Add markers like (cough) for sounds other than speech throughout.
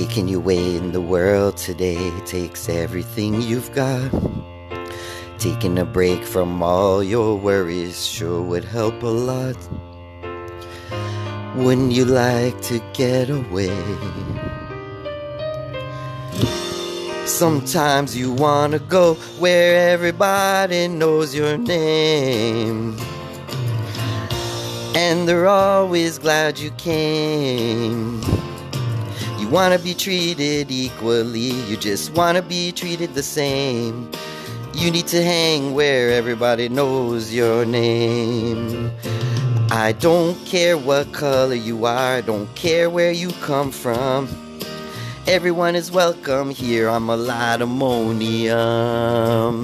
Making your way in the world today takes everything you've got. Taking a break from all your worries sure would help a lot. Wouldn't you like to get away? Sometimes you wanna go where everybody knows your name. And they're always glad you came. You wanna be treated equally, you just wanna be treated the same. You need to hang where everybody knows your name. I don't care what color you are, I don't care where you come from. Everyone is welcome here on Melatodomonium.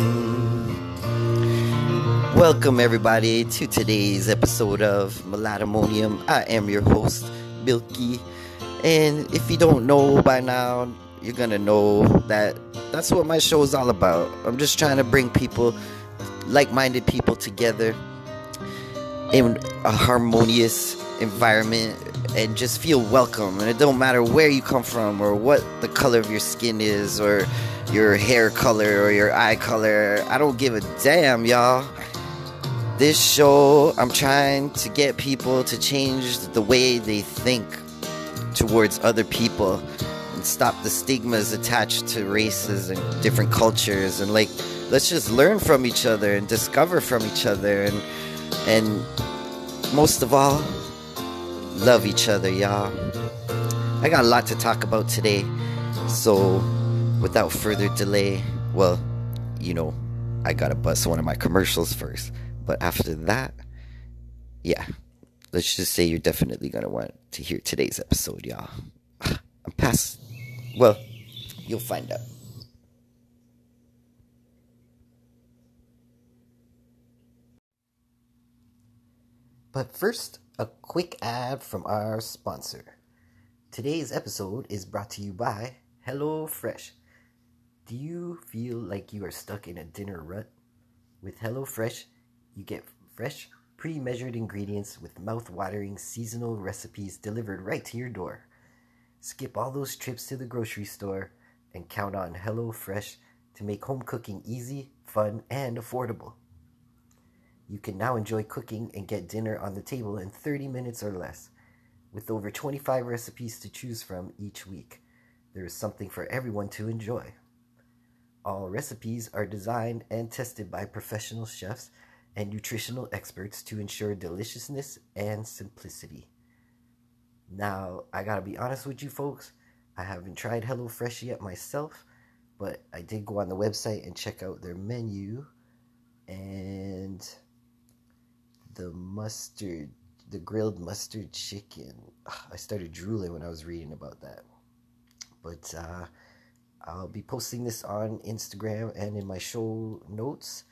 Welcome, everybody, to today's episode of Melatodomonium. I am your host, Milky. And if you don't know by now, you're gonna know that that's what my show is all about. I'm just trying to bring people, like minded people, together in a harmonious environment and just feel welcome. And it don't matter where you come from or what the color of your skin is or your hair color or your eye color. I don't give a damn, y'all. This show, I'm trying to get people to change the way they think towards other people and stop the stigmas attached to races and different cultures and like let's just learn from each other and discover from each other and and most of all love each other y'all. I got a lot to talk about today. So without further delay well you know i gotta bust one of my commercials first. But after that yeah let's just say you're definitely gonna want to hear today's episode, y'all. (sighs) I'm past. Well, you'll find out. But first, a quick ad from our sponsor. Today's episode is brought to you by HelloFresh. Do you feel like you are stuck in a dinner rut? With HelloFresh, you get fresh pre measured ingredients with mouth watering seasonal recipes delivered right to your door. Skip all those trips to the grocery store and count on HelloFresh to make home cooking easy, fun, and affordable. You can now enjoy cooking and get dinner on the table in 30 minutes or less. With over 25 recipes to choose from each week, there is something for everyone to enjoy. All recipes are designed and tested by professional chefs and nutritional experts to ensure deliciousness and simplicity. Now, I gotta be honest with you folks, I haven't tried HelloFresh yet myself, but I did go on the website and check out their menu and the mustard, the grilled mustard chicken. I started drooling when I was reading about that. But uh, I'll be posting this on Instagram and in my show notes.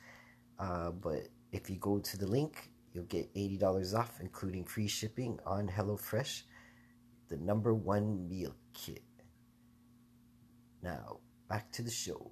Uh, but if you go to the link, you'll get $80 off, including free shipping on HelloFresh, the number one meal kit. Now, back to the show.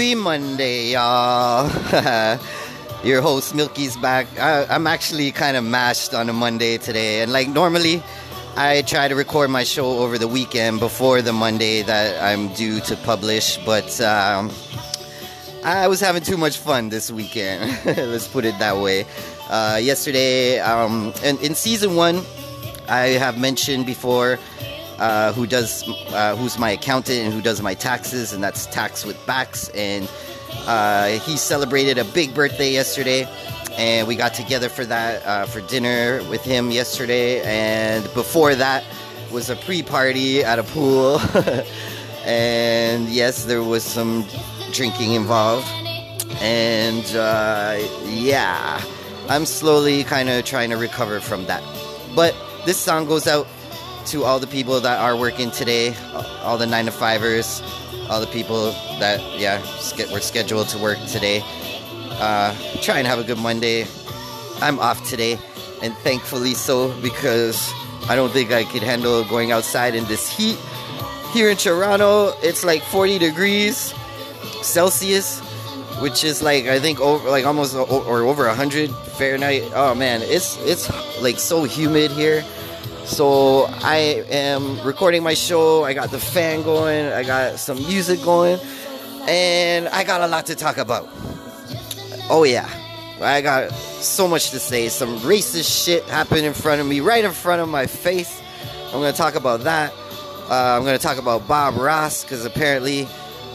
Happy Monday, y'all. (laughs) Your host Milky's back. I, I'm actually kind of mashed on a Monday today, and like normally, I try to record my show over the weekend before the Monday that I'm due to publish, but um, I was having too much fun this weekend. (laughs) Let's put it that way. Uh, yesterday, um, in, in season one, I have mentioned before who does uh, who's my accountant and who does my taxes, and that's Tax with Backs. And Uh, he celebrated a big birthday yesterday, and we got together for that uh, for dinner with him yesterday. And before that was a pre-party at a pool, (laughs) and yes, there was some drinking involved. And uh, yeah, I'm slowly kind of trying to recover from that. But this song goes out to all the people that are working today, all the nine to fivers, all the people that yeah were scheduled to work today. Uh, try and have a good Monday. I'm off today, and thankfully so because I don't think I could handle going outside in this heat. Here in Toronto, it's like 40 degrees Celsius, which is like I think over like almost or over 100 Fahrenheit. Oh man, it's it's like so humid here. So I am recording my show. I got the fan going. I got some music going, and I got a lot to talk about. Oh yeah, I got so much to say. Some racist shit happened in front of me, right in front of my face. I'm gonna talk about that. Uh, I'm gonna talk about Bob Ross because apparently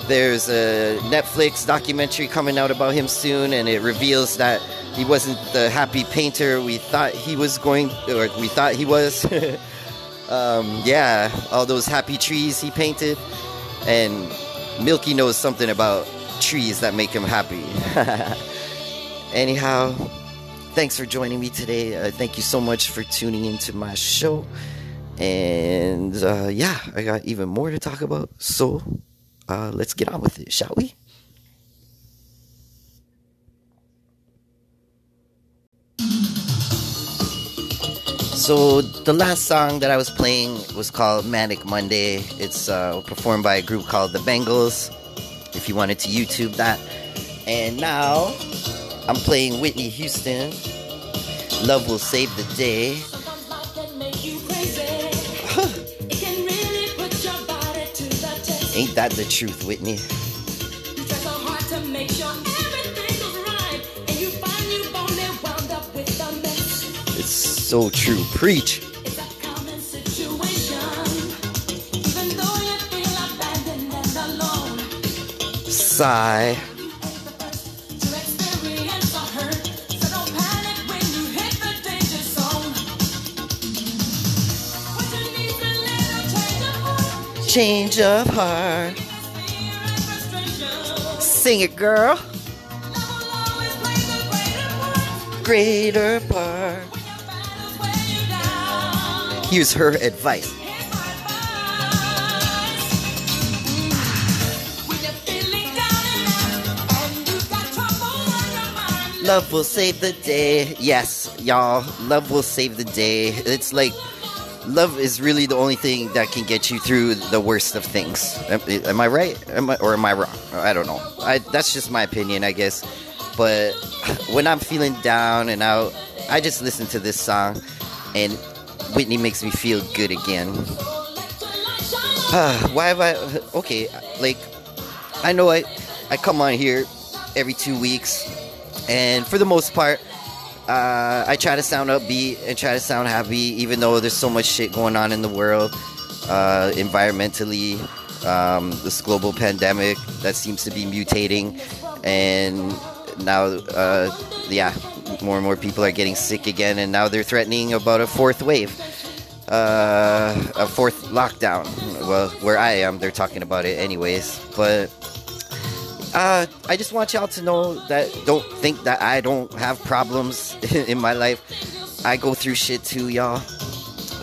there's a Netflix documentary coming out about him soon, and it reveals that he wasn't the happy painter we thought he was going, or we thought he was. (laughs) um, yeah, all those happy trees he painted, and Milky knows something about trees that make him happy. (laughs) Anyhow, thanks for joining me today. Uh, thank you so much for tuning into my show. And uh, yeah, I got even more to talk about. So uh, let's get on with it, shall we? So the last song that I was playing was called Manic Monday. It's uh, performed by a group called the Bangles. If you wanted to YouTube that, and now I'm playing Whitney Houston. Love will save the day. Ain't that the truth, Whitney? So true. Preach. Sigh. Change of heart. Sing it, girl. Greater part. Here's her advice. Love will save the day. Yes, y'all. Love will save the day. It's like love is really the only thing that can get you through the worst of things. Am, am I right? Am I, or am I wrong? I don't know. I, that's just my opinion, I guess. But when I'm feeling down and out, I just listen to this song, and Whitney makes me feel good again. (sighs) Why have I? Okay, like I know I I come on here every two weeks, and for the most part, uh, I try to sound upbeat and try to sound happy, even though there's so much shit going on in the world, uh, environmentally, um, this global pandemic that seems to be mutating, and now, uh, yeah, more and more people are getting sick again, and now they're threatening about a fourth wave, uh, a fourth lockdown. Well, where I am, they're talking about it anyways. But uh, I just want y'all to know that don't think that I don't have problems (laughs) in my life. I go through shit too, y'all.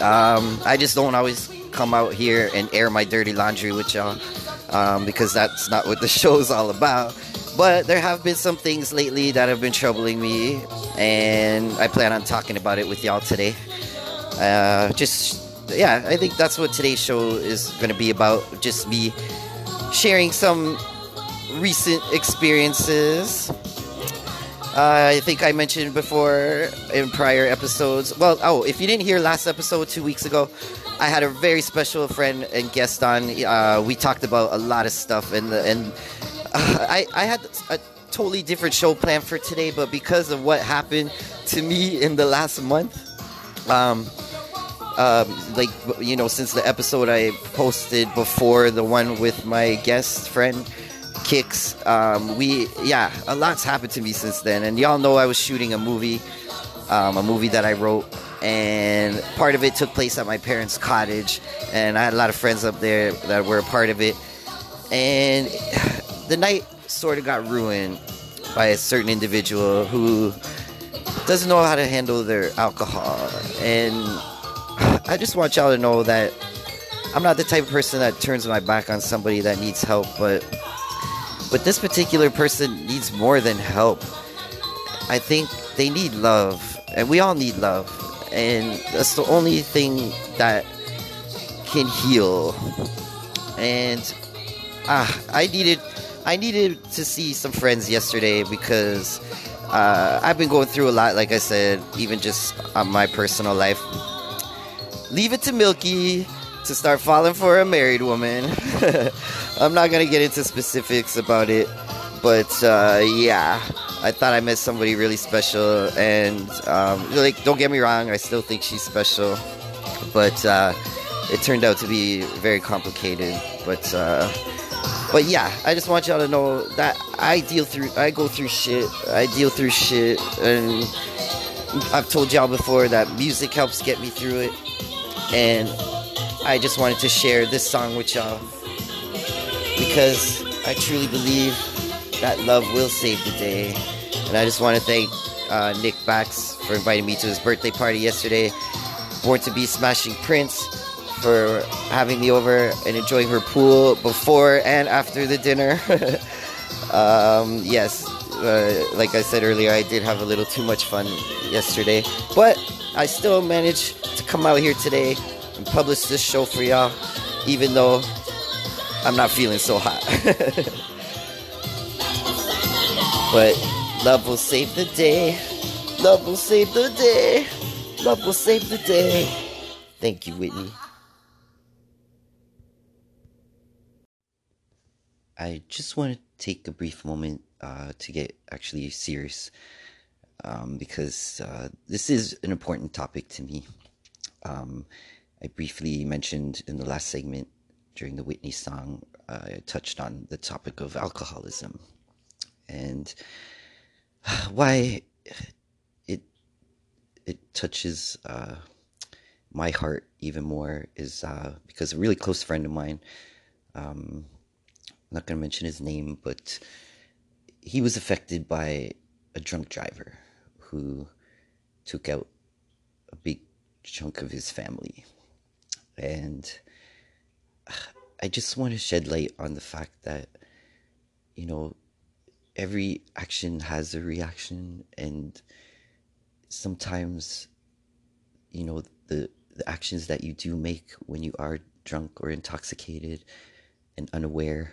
Um, I just don't always come out here and air my dirty laundry with y'all um, because that's not what the (laughs) show's all about. But there have been some things lately that have been troubling me, and I plan on talking about it with y'all today. Uh, just, yeah, I think that's what today's show is going to be about. Just me sharing some recent experiences. Uh, I think I mentioned before in prior episodes. Well, oh, if you didn't hear last episode two weeks ago, I had a very special friend and guest on. Uh, we talked about a lot of stuff, and and (sighs) I, I had a totally different show planned for today, but because of what happened to me in the last month, um, um, like you know, since the episode I posted before the one with my guest friend, kicks. Um, we, yeah, a lot's happened to me since then. And y'all know I was shooting a movie, um, a movie that I wrote. And part of it took place at my parents' cottage. And I had a lot of friends up there that were a part of it. And the night sort of got ruined by a certain individual who doesn't know how to handle their alcohol. And I just want y'all to know that I'm not the type of person that turns my back on somebody that needs help, but but this particular person needs more than help. I think they need love, and we all need love, and that's the only thing that can heal. And ah, I needed I needed to see some friends yesterday because uh, I've been going through a lot, like I said, even just on my personal life. Leave it to Milky to start falling for a married woman. (laughs) I'm not gonna get into specifics about it, but uh, yeah, I thought I met somebody really special, and um, like, don't get me wrong, I still think she's special, but uh, it turned out to be very complicated. But uh, but yeah, I just want y'all to know that I deal through, I go through shit, I deal through shit, and I've told y'all before that music helps get me through it, and I just wanted to share this song with y'all because I truly believe that love will save the day. And I just want to thank uh, Nick Bax for inviting me to his birthday party yesterday. Born to be Smashing Prince for having me over and enjoying her pool before and after the dinner. (laughs) um, yes, uh, like I said earlier, I did have a little too much fun yesterday, but I still managed to come out here today and publish this show for y'all, even though I'm not feeling so hot. (laughs) but love will save the day. Love will save the day. Love will save the day. Thank you, Whitney. I just want to take a brief moment uh, to get actually serious um, because uh, this is an important topic to me. Um, I briefly mentioned in the last segment during the Whitney song, uh, I touched on the topic of alcoholism and (sighs) why it it touches uh, my heart even more is uh, because a really close friend of mine, um, I'm not going to mention his name, but he was affected by a drunk driver who took out a big chunk of his family. And I just want to shed light on the fact that, you know, every action has a reaction, and sometimes, you know, the, the actions that you do make when you are drunk or intoxicated and unaware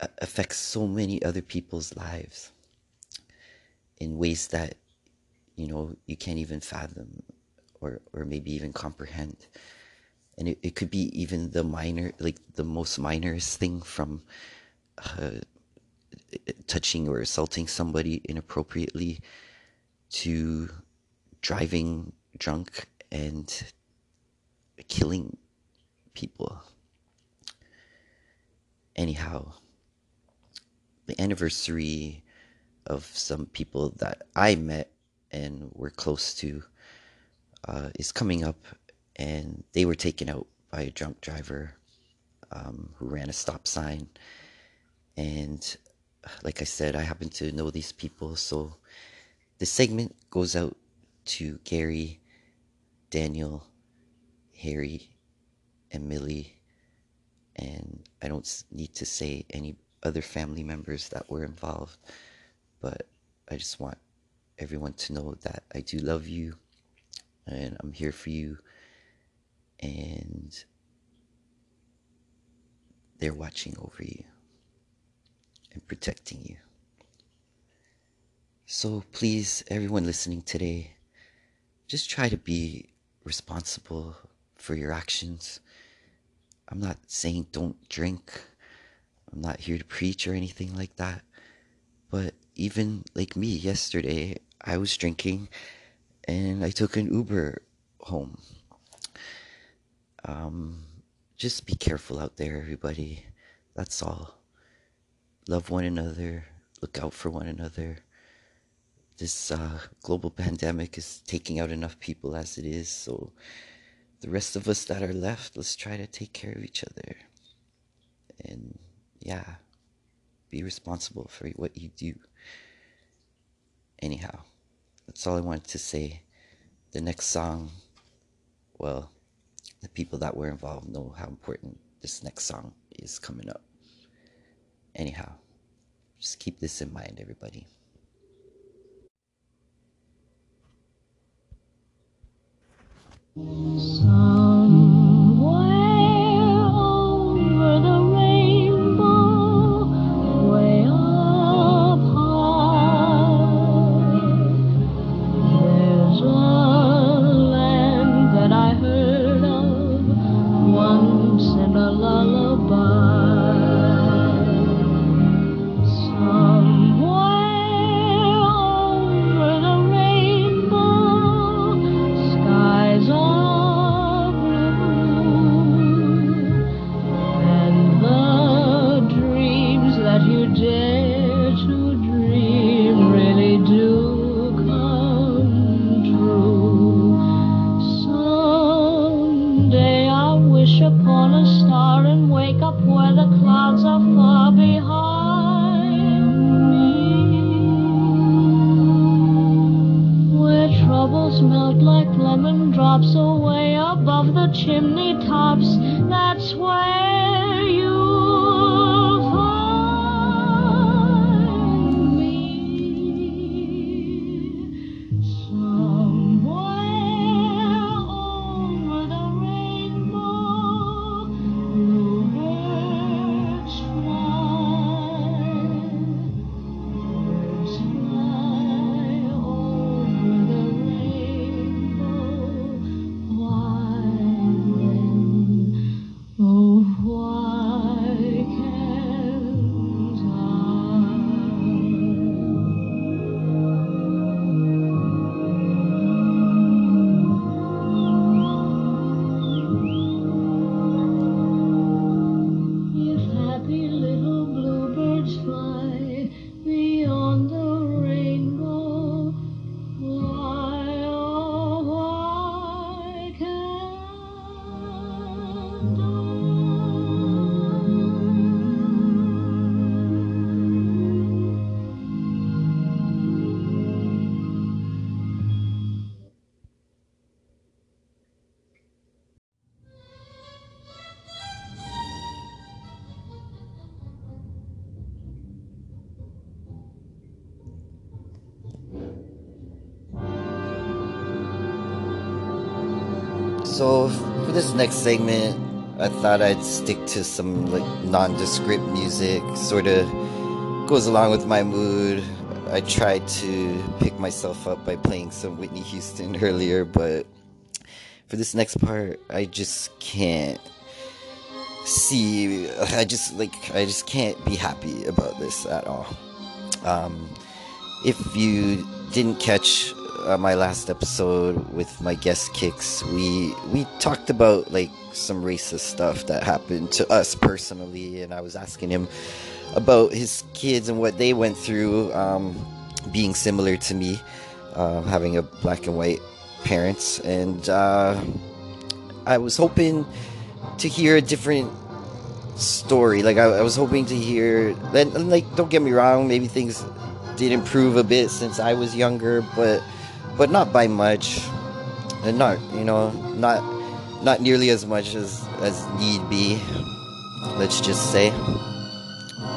affects so many other people's lives in ways that you know you can't even fathom or or maybe even comprehend. And it, it could be even the minor like the most minorest thing from uh, touching or assaulting somebody inappropriately to driving drunk and killing people. Anyhow the anniversary of some people that i met and were close to uh, is coming up and they were taken out by a drunk driver um, who ran a stop sign. And like I said, I happen to know these people, so the segment goes out to Gary, Daniel, Harry, and Millie. And I don't need to say any other family members that were involved, but I just want everyone to know that I do love you and I'm here for you and they're watching over you and protecting you. So please, everyone listening today, just try to be responsible for your actions. I'm not saying don't drink. I'm not here to preach or anything like that. But even like me yesterday, I was drinking and I took an Uber home um, just be careful out there, everybody. That's all. love one another, look out for one another. This uh, global pandemic is taking out enough people as it is, so the rest of us that are left, let's try to take care of each other. And yeah, be responsible for what you do. Anyhow, that's all I wanted to say. The next song, well, the people that were involved know how important this next song is coming up. Anyhow, just keep this in mind, everybody. For this next segment, I thought I'd stick to some like nondescript music, sort of goes along with my mood. I tried to pick myself up by playing some Whitney Houston (laughs) earlier, but for this next part, I just can't see. I just like I just can't be happy about this at all. Um, if you didn't catch uh, my last episode with my guest kicks, we we talked about like some racist stuff that happened to us personally, and I was asking him about his kids and what they went through, um, being similar to me, uh, having a black and white parents, and uh, I was hoping to hear a different story. Like I, I was hoping to hear, and, and like don't get me wrong, maybe things did improve a bit since I was younger, but but not by much, and not you know not not nearly as much as as need be. Let's just say.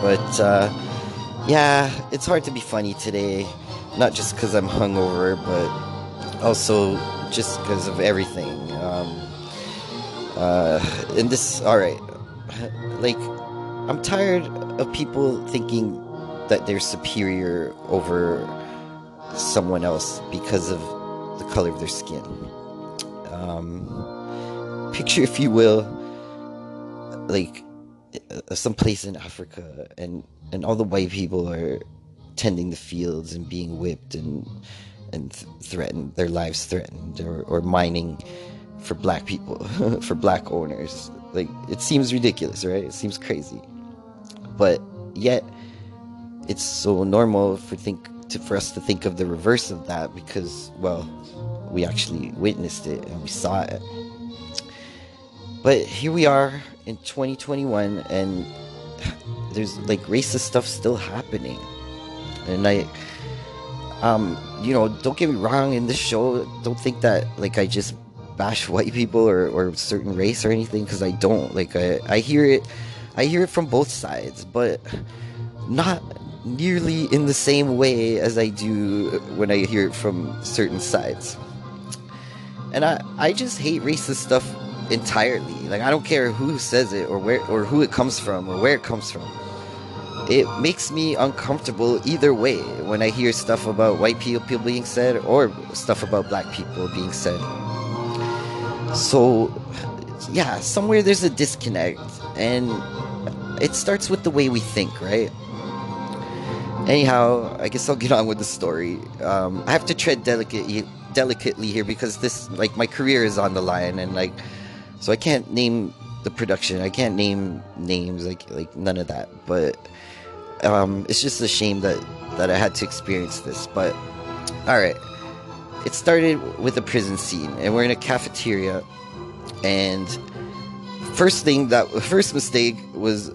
But uh, yeah, it's hard to be funny today, not just because I'm hungover, but also just because of everything. Um, uh, and this, all right, like I'm tired of people thinking that they're superior over someone else because of the color of their skin. Um, picture, if you will, like uh, some place in Africa, and and all the white people are tending the fields and being whipped and and th- threatened, their lives threatened, or, or mining for black people, (laughs) for black owners. Like it seems ridiculous, right? It seems crazy, but yet it's so normal for think to, for us to think of the reverse of that because well we actually witnessed it and we saw it. But here we are in 2021 and there's like racist stuff still happening. And i um you know don't get me wrong in this show don't think that like i just bash white people or, or certain race or anything because i don't. Like I, I hear it i hear it from both sides but not nearly in the same way as i do when i hear it from certain sides and i i just hate racist stuff entirely like i don't care who says it or where or who it comes from or where it comes from it makes me uncomfortable either way when I hear stuff about white people being said or stuff about black people being said. So, yeah, somewhere there's a disconnect, and it starts with the way we think, right? Anyhow, I guess I'll get on with the story. Um, I have to tread delicately, delicately here because this, like, my career is on the line, and like, so I can't name the production. I can't name names, like, like none of that. But um, it's just a shame that that I had to experience this. But all right, it started with a prison scene, and we're in a cafeteria. And first thing that first mistake was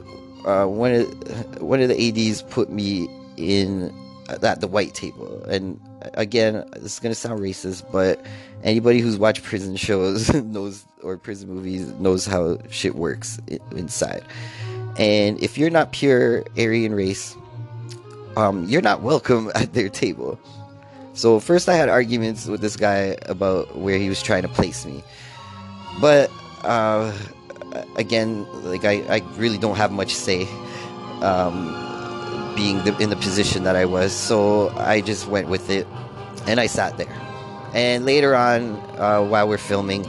uh, one of one of the ads put me in at the white table, and again, this is gonna sound racist, but anybody who's watched prison shows (laughs) knows or prison movies knows how shit works inside. And if you're not pure Aryan race, um, you're not welcome (laughs) at their table. So first I had arguments with this guy about where he was trying to place me. But uh, again, like I, I really don't have much say um, being the, in the position that I was. So I just went with it and I sat there. And later on, uh, while we're filming,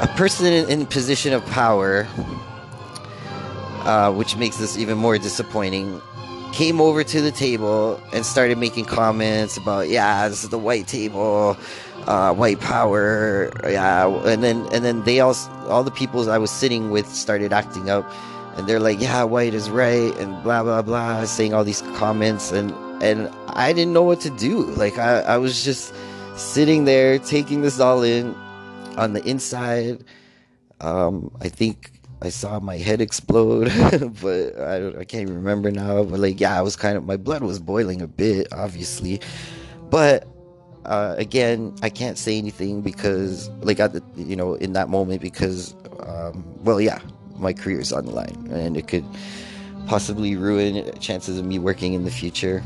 a person in, in position of power uh, which makes this even more disappointing, came over to the table and started making comments about, yeah, this is the white table, uh, white power, yeah, and then and then they all all the people I was sitting with started acting up, and they're like, yeah, white is right, and blah blah blah, saying all these comments, and and I didn't know what to do. Like I, I was just sitting there taking this all in on the inside. Um, I think I saw my head explode, (laughs) but I, I can't remember now. But like, yeah, I was kind of my blood was boiling a bit, obviously. But uh, again, I can't say anything because, like, at the, you know, in that moment, because, um, well, yeah, my career is on the line, and it could possibly ruin chances of me working in the future.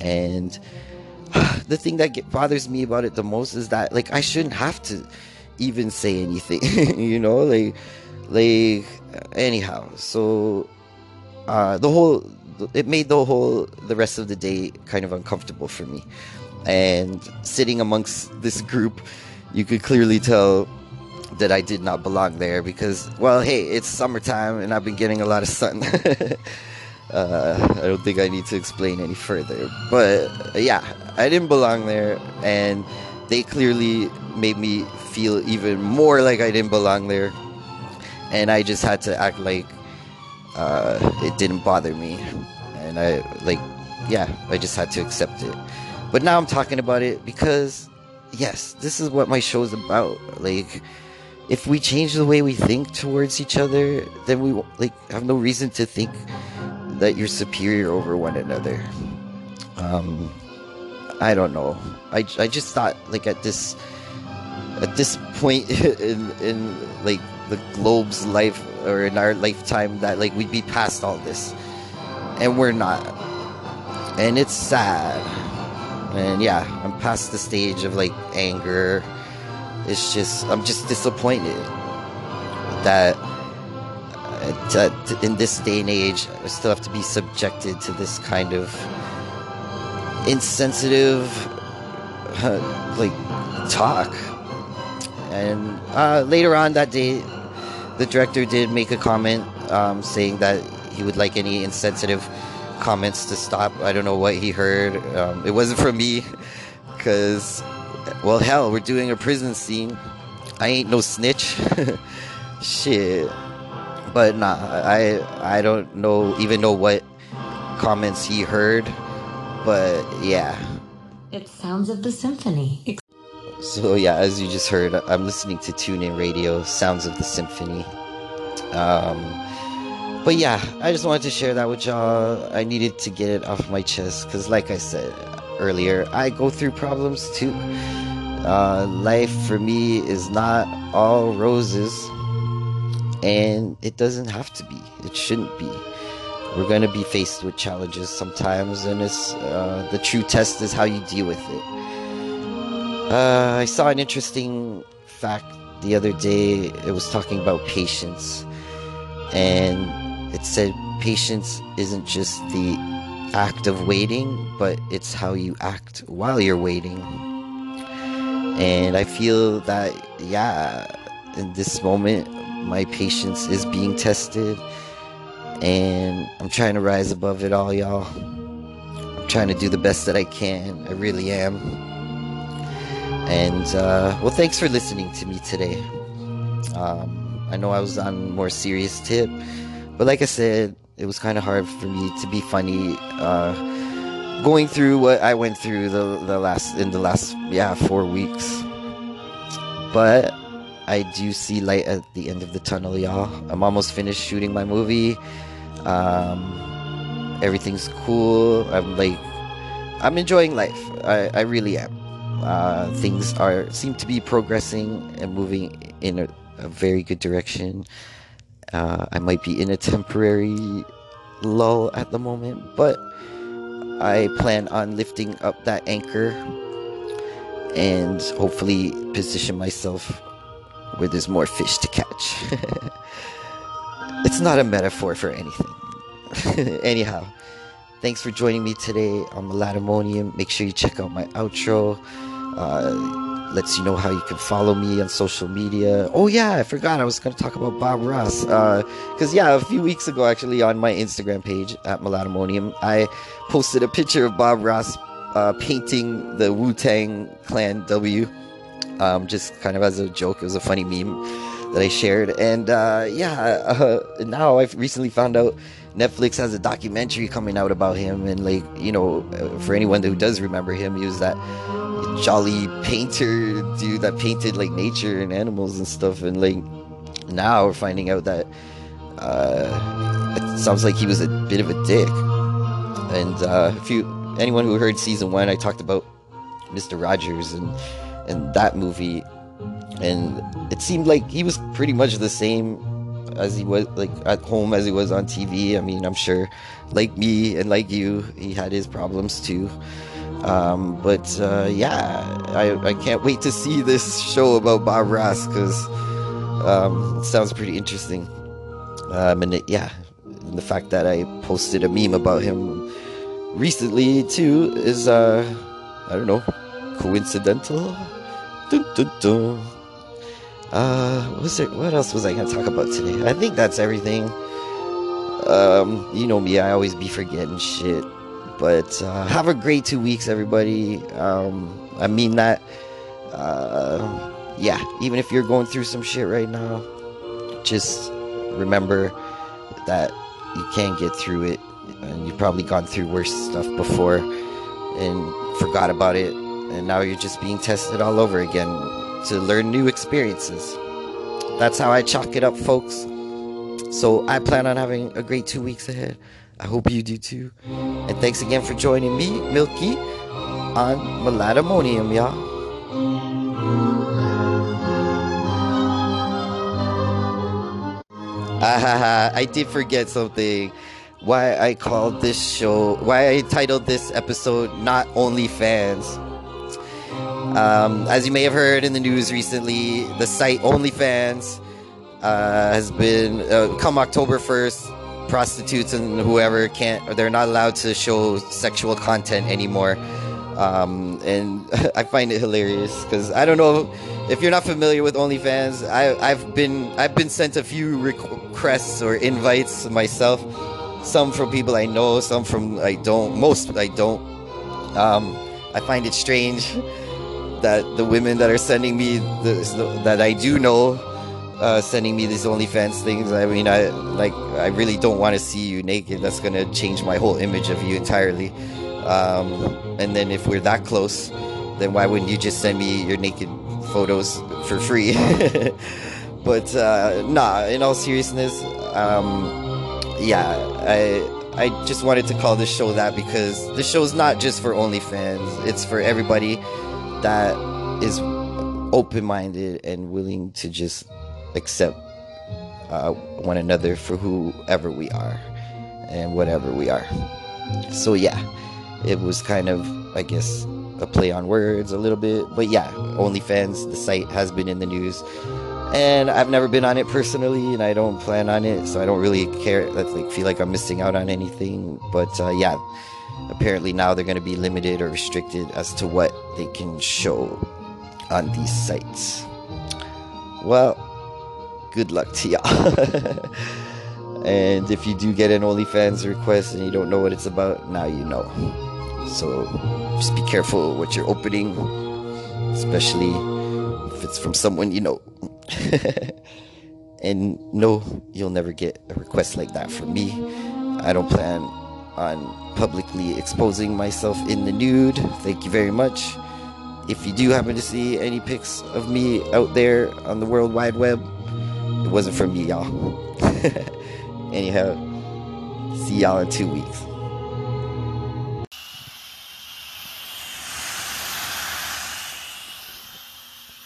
And (sighs) the thing that get, bothers me about it the most is that, like, I shouldn't have to even say anything, (laughs) you know, like like anyhow so uh the whole it made the whole the rest of the day kind of uncomfortable for me and sitting amongst this group you could clearly tell that I did not belong there because well hey it's summertime and I've been getting a lot of sun (laughs) uh, I don't think I need to explain any further but yeah I didn't belong there and they clearly made me feel even more like I didn't belong there and I just had to act like uh, it didn't bother me, and I like, yeah, I just had to accept it. But now I'm talking about it because, yes, this is what my show is about. Like, if we change the way we think towards each other, then we like have no reason to think that you're superior over one another. Um, I don't know. I, I just thought like at this at this point (laughs) in in like the globe's life or in our lifetime that like we'd be past all this and we're not and it's sad and yeah i'm past the stage of like anger it's just i'm just disappointed that uh, in this day and age i still have to be subjected to this kind of insensitive uh, like talk and uh, later on that day the director did make a comment um, saying that he would like any insensitive comments to stop. I don't know what he heard. Um, it wasn't from me (laughs) because, well, hell, we're doing a prison scene. I ain't no snitch. (laughs) Shit. But nah, I I don't know even know what comments he heard. But yeah. It sounds of the symphony. So yeah, as you just heard, I'm listening to TuneIn Radio, Sounds of the Symphony. Um, but yeah, I just wanted to share that with y'all. I needed to get it off my chest because, like I said earlier, I go through problems too. Uh, life for me is not all roses, and it doesn't have to be. It shouldn't be. We're going to be faced with challenges sometimes, and it's uh, the true test is how you deal with it. Uh, I saw an interesting fact the other day. It was talking about patience, and it said patience isn't just the act of waiting, but it's how you act while you're waiting. And I feel that, yeah, in this moment, my patience is being tested, and I'm trying to rise above it all, y'all. I'm trying to do the best that I can. I really am. And, uh, well, thanks for listening to me today. Um, I know I was on more serious tip, but like I said, it was kind of hard for me to be funny. Uh, going through what I went through the the last in the last yeah four weeks, but I do see light at the end of the tunnel, y'all. I'm almost finished shooting my movie. Um, everything's cool. I'm like, I'm enjoying life. I, I really am. Uh, things are seem to be progressing and moving in a, a very good direction. Uh, I might be in a temporary lull at the moment, but I plan on lifting up that anchor and hopefully position myself where there's more fish to catch. (laughs) it's not a metaphor for anything. (laughs) Anyhow, thanks for joining me today on Melodimonium. Make sure you check out my outro. Uh, lets you know how you can follow me on social media. Oh yeah, I forgot I was going to talk about Bob Ross. Because uh, yeah, a few weeks ago, actually, on my Instagram page at Melodimonium, I posted a picture of Bob Ross uh, painting the Wu Tang Clan W. Um, just kind of as a joke. It was a funny meme that I shared. And uh, yeah, uh, now I've recently found out Netflix has a documentary coming out about him. And like, you know, for anyone who does remember him, he was that jolly painter dude that painted like nature and animals and stuff. And like now we're finding out that uh, it sounds like he was a bit of a dick. And uh, if you anyone who heard season one, I talked about Mr. Rogers and and that movie, and it seemed like he was pretty much the same as he was like at home as he was on TV. I mean, I'm sure, like me and like you, he had his problems too. Um, but uh, yeah, I, I can't wait to see this show about Bob Ross because um, it sounds pretty interesting. Um, and it, yeah, and the fact that I posted a meme about him recently too is uh, I don't know, coincidental. Dun, dun, dun. Uh, what was it? What else was I gonna talk about today? I think that's everything. Um, you know me, I always be forgetting shit. But uh, have a great two weeks, everybody. Um, I mean that. Uh, yeah, even if you're going through some shit right now, just remember that you can get through it. And you've probably gone through worse stuff before and forgot about it. And now you're just being tested all over again to learn new experiences. That's how I chalk it up, folks. So I plan on having a great two weeks ahead. I hope you do too. And thanks again for joining me, Milky, on Melodimonium, y'all. Ah, (laughs) I did forget something. Why I called this show, why I titled this episode Not Only Fans. Um, as you may have heard in the news recently, the site OnlyFans uh, has been, uh, come October 1st, prostitutes and whoever can't, they're not allowed to show sexual content anymore. Um, and (laughs) I find it hilarious because I don't know if you're not familiar with OnlyFans. I, I've been I've been sent a few requests or invites myself. Some from people I know, some from I don't. Most I don't. Um, I find it strange (laughs) that the women that are sending me the, that I do know uh, sending me these OnlyFans things. I mean, I like I really don't want to see you naked. That's gonna change my whole image of you entirely. Um, and then if we're that close, then why wouldn't you just send me your naked photos for free? (laughs) but uh, nah, in all seriousness, um, yeah, I I just wanted to call this show that because the show's not just for OnlyFans. It's for everybody that is open-minded and willing to just accept uh, one another for whoever we are and whatever we are. So yeah, it was kind of, I guess, a play on words a little bit. But yeah, OnlyFans, the site has been in the news. And I've never been on it personally, and I don't plan on it, so I don't really care. Like, feel like I'm missing out on anything. But uh, yeah, apparently now they're going to be limited or restricted as to what they can show on these sites. Well, good luck to y'all. (laughs) and if you do get an OnlyFans request and you don't know what it's about, now you know. So just be careful what you're opening, especially if it's from someone you know. (laughs) and no, you'll never get a request like that from me. I don't plan on publicly exposing myself in the nude. Thank you very much. If you do happen to see any pics of me out there on the World Wide Web, it wasn't from me, y'all. (laughs) Anyhow, see y'all in two weeks.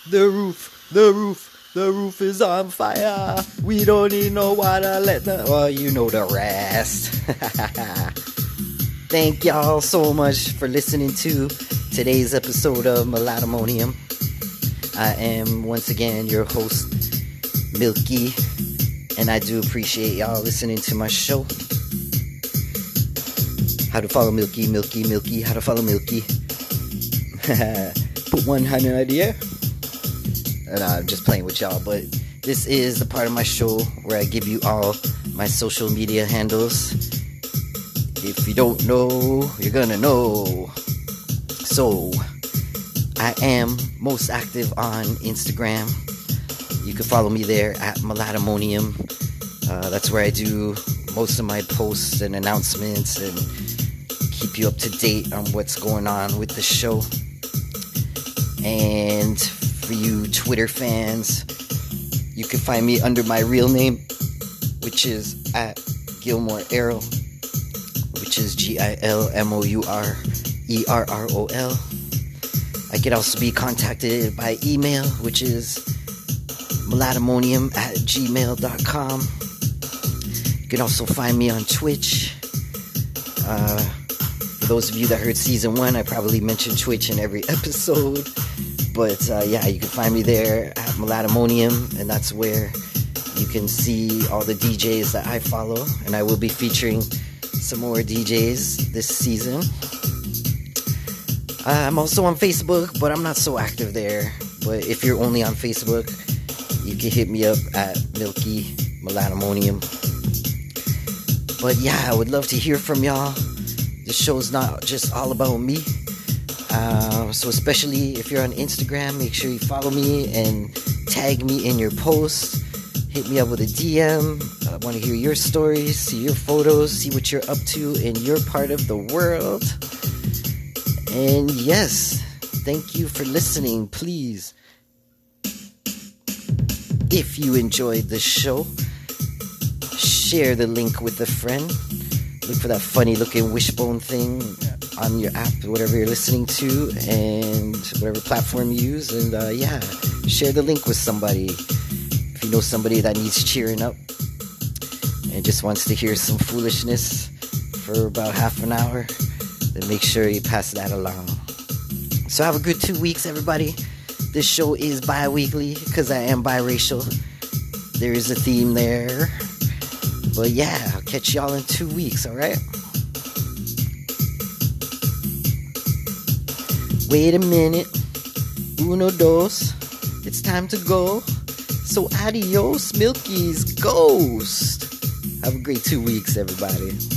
The roof, the roof, the roof is on fire. We don't need no water, let the. Well, you know the rest. (laughs) Thank y'all so much for listening to today's episode of Melatommonium. I am once again your host, Milky, and I do appreciate y'all listening to my show. How to follow Milky, Milky, Milky, how to follow Milky. (laughs) Put one hand in idea. And I'm just playing with y'all, but this is the part of my show where I give you all my social media handles. If you don't know, you're gonna know. So, I am most active on Instagram. You can follow me there at Melatommonium. Uh, that's where I do most of my posts and announcements and keep you up to date on what's going on with the show. And for you Twitter fans, you can find me under my real name, which is at Gilmour Errol, which is G I L M O U R E R R O L. I can also be contacted by email, which is melatommonium at gmail.com. You can also find me on Twitch. Uh, for those of you that heard season one, I probably mentioned Twitch in every (laughs) episode. But uh, yeah, you can find me there at Melatommonium, and that's where you can see all the DJs that I follow. And I will be featuring some more DJs this season. Uh, I'm also on Facebook, but I'm not so active there. But if you're only on Facebook, you can hit me up at Milky Melatommonium. But yeah, I would love to hear from y'all. This show's not just all about me. Uh, so, especially if you're on Instagram, make sure you follow me and tag me in your posts. Hit me up with a DM. I want to hear your stories, see your photos, see what you're up to in your part of the world. And yes, thank you for listening. Please, if you enjoyed the show, share the link with a friend. Look for that funny looking wishbone thing on your app, whatever you're listening to, and whatever platform you use. And uh, yeah, share the link with somebody. If you know somebody that needs cheering up and just wants to hear some foolishness for about half an hour, then make sure you pass that along. So have a good two weeks, everybody. This show is bi weekly because I am biracial. There is a theme there. But yeah, I'll catch y'all in two weeks, alright? Wait a minute. Uno, dos. It's time to go. So adios, Milky's Ghost. Have a great two weeks, everybody.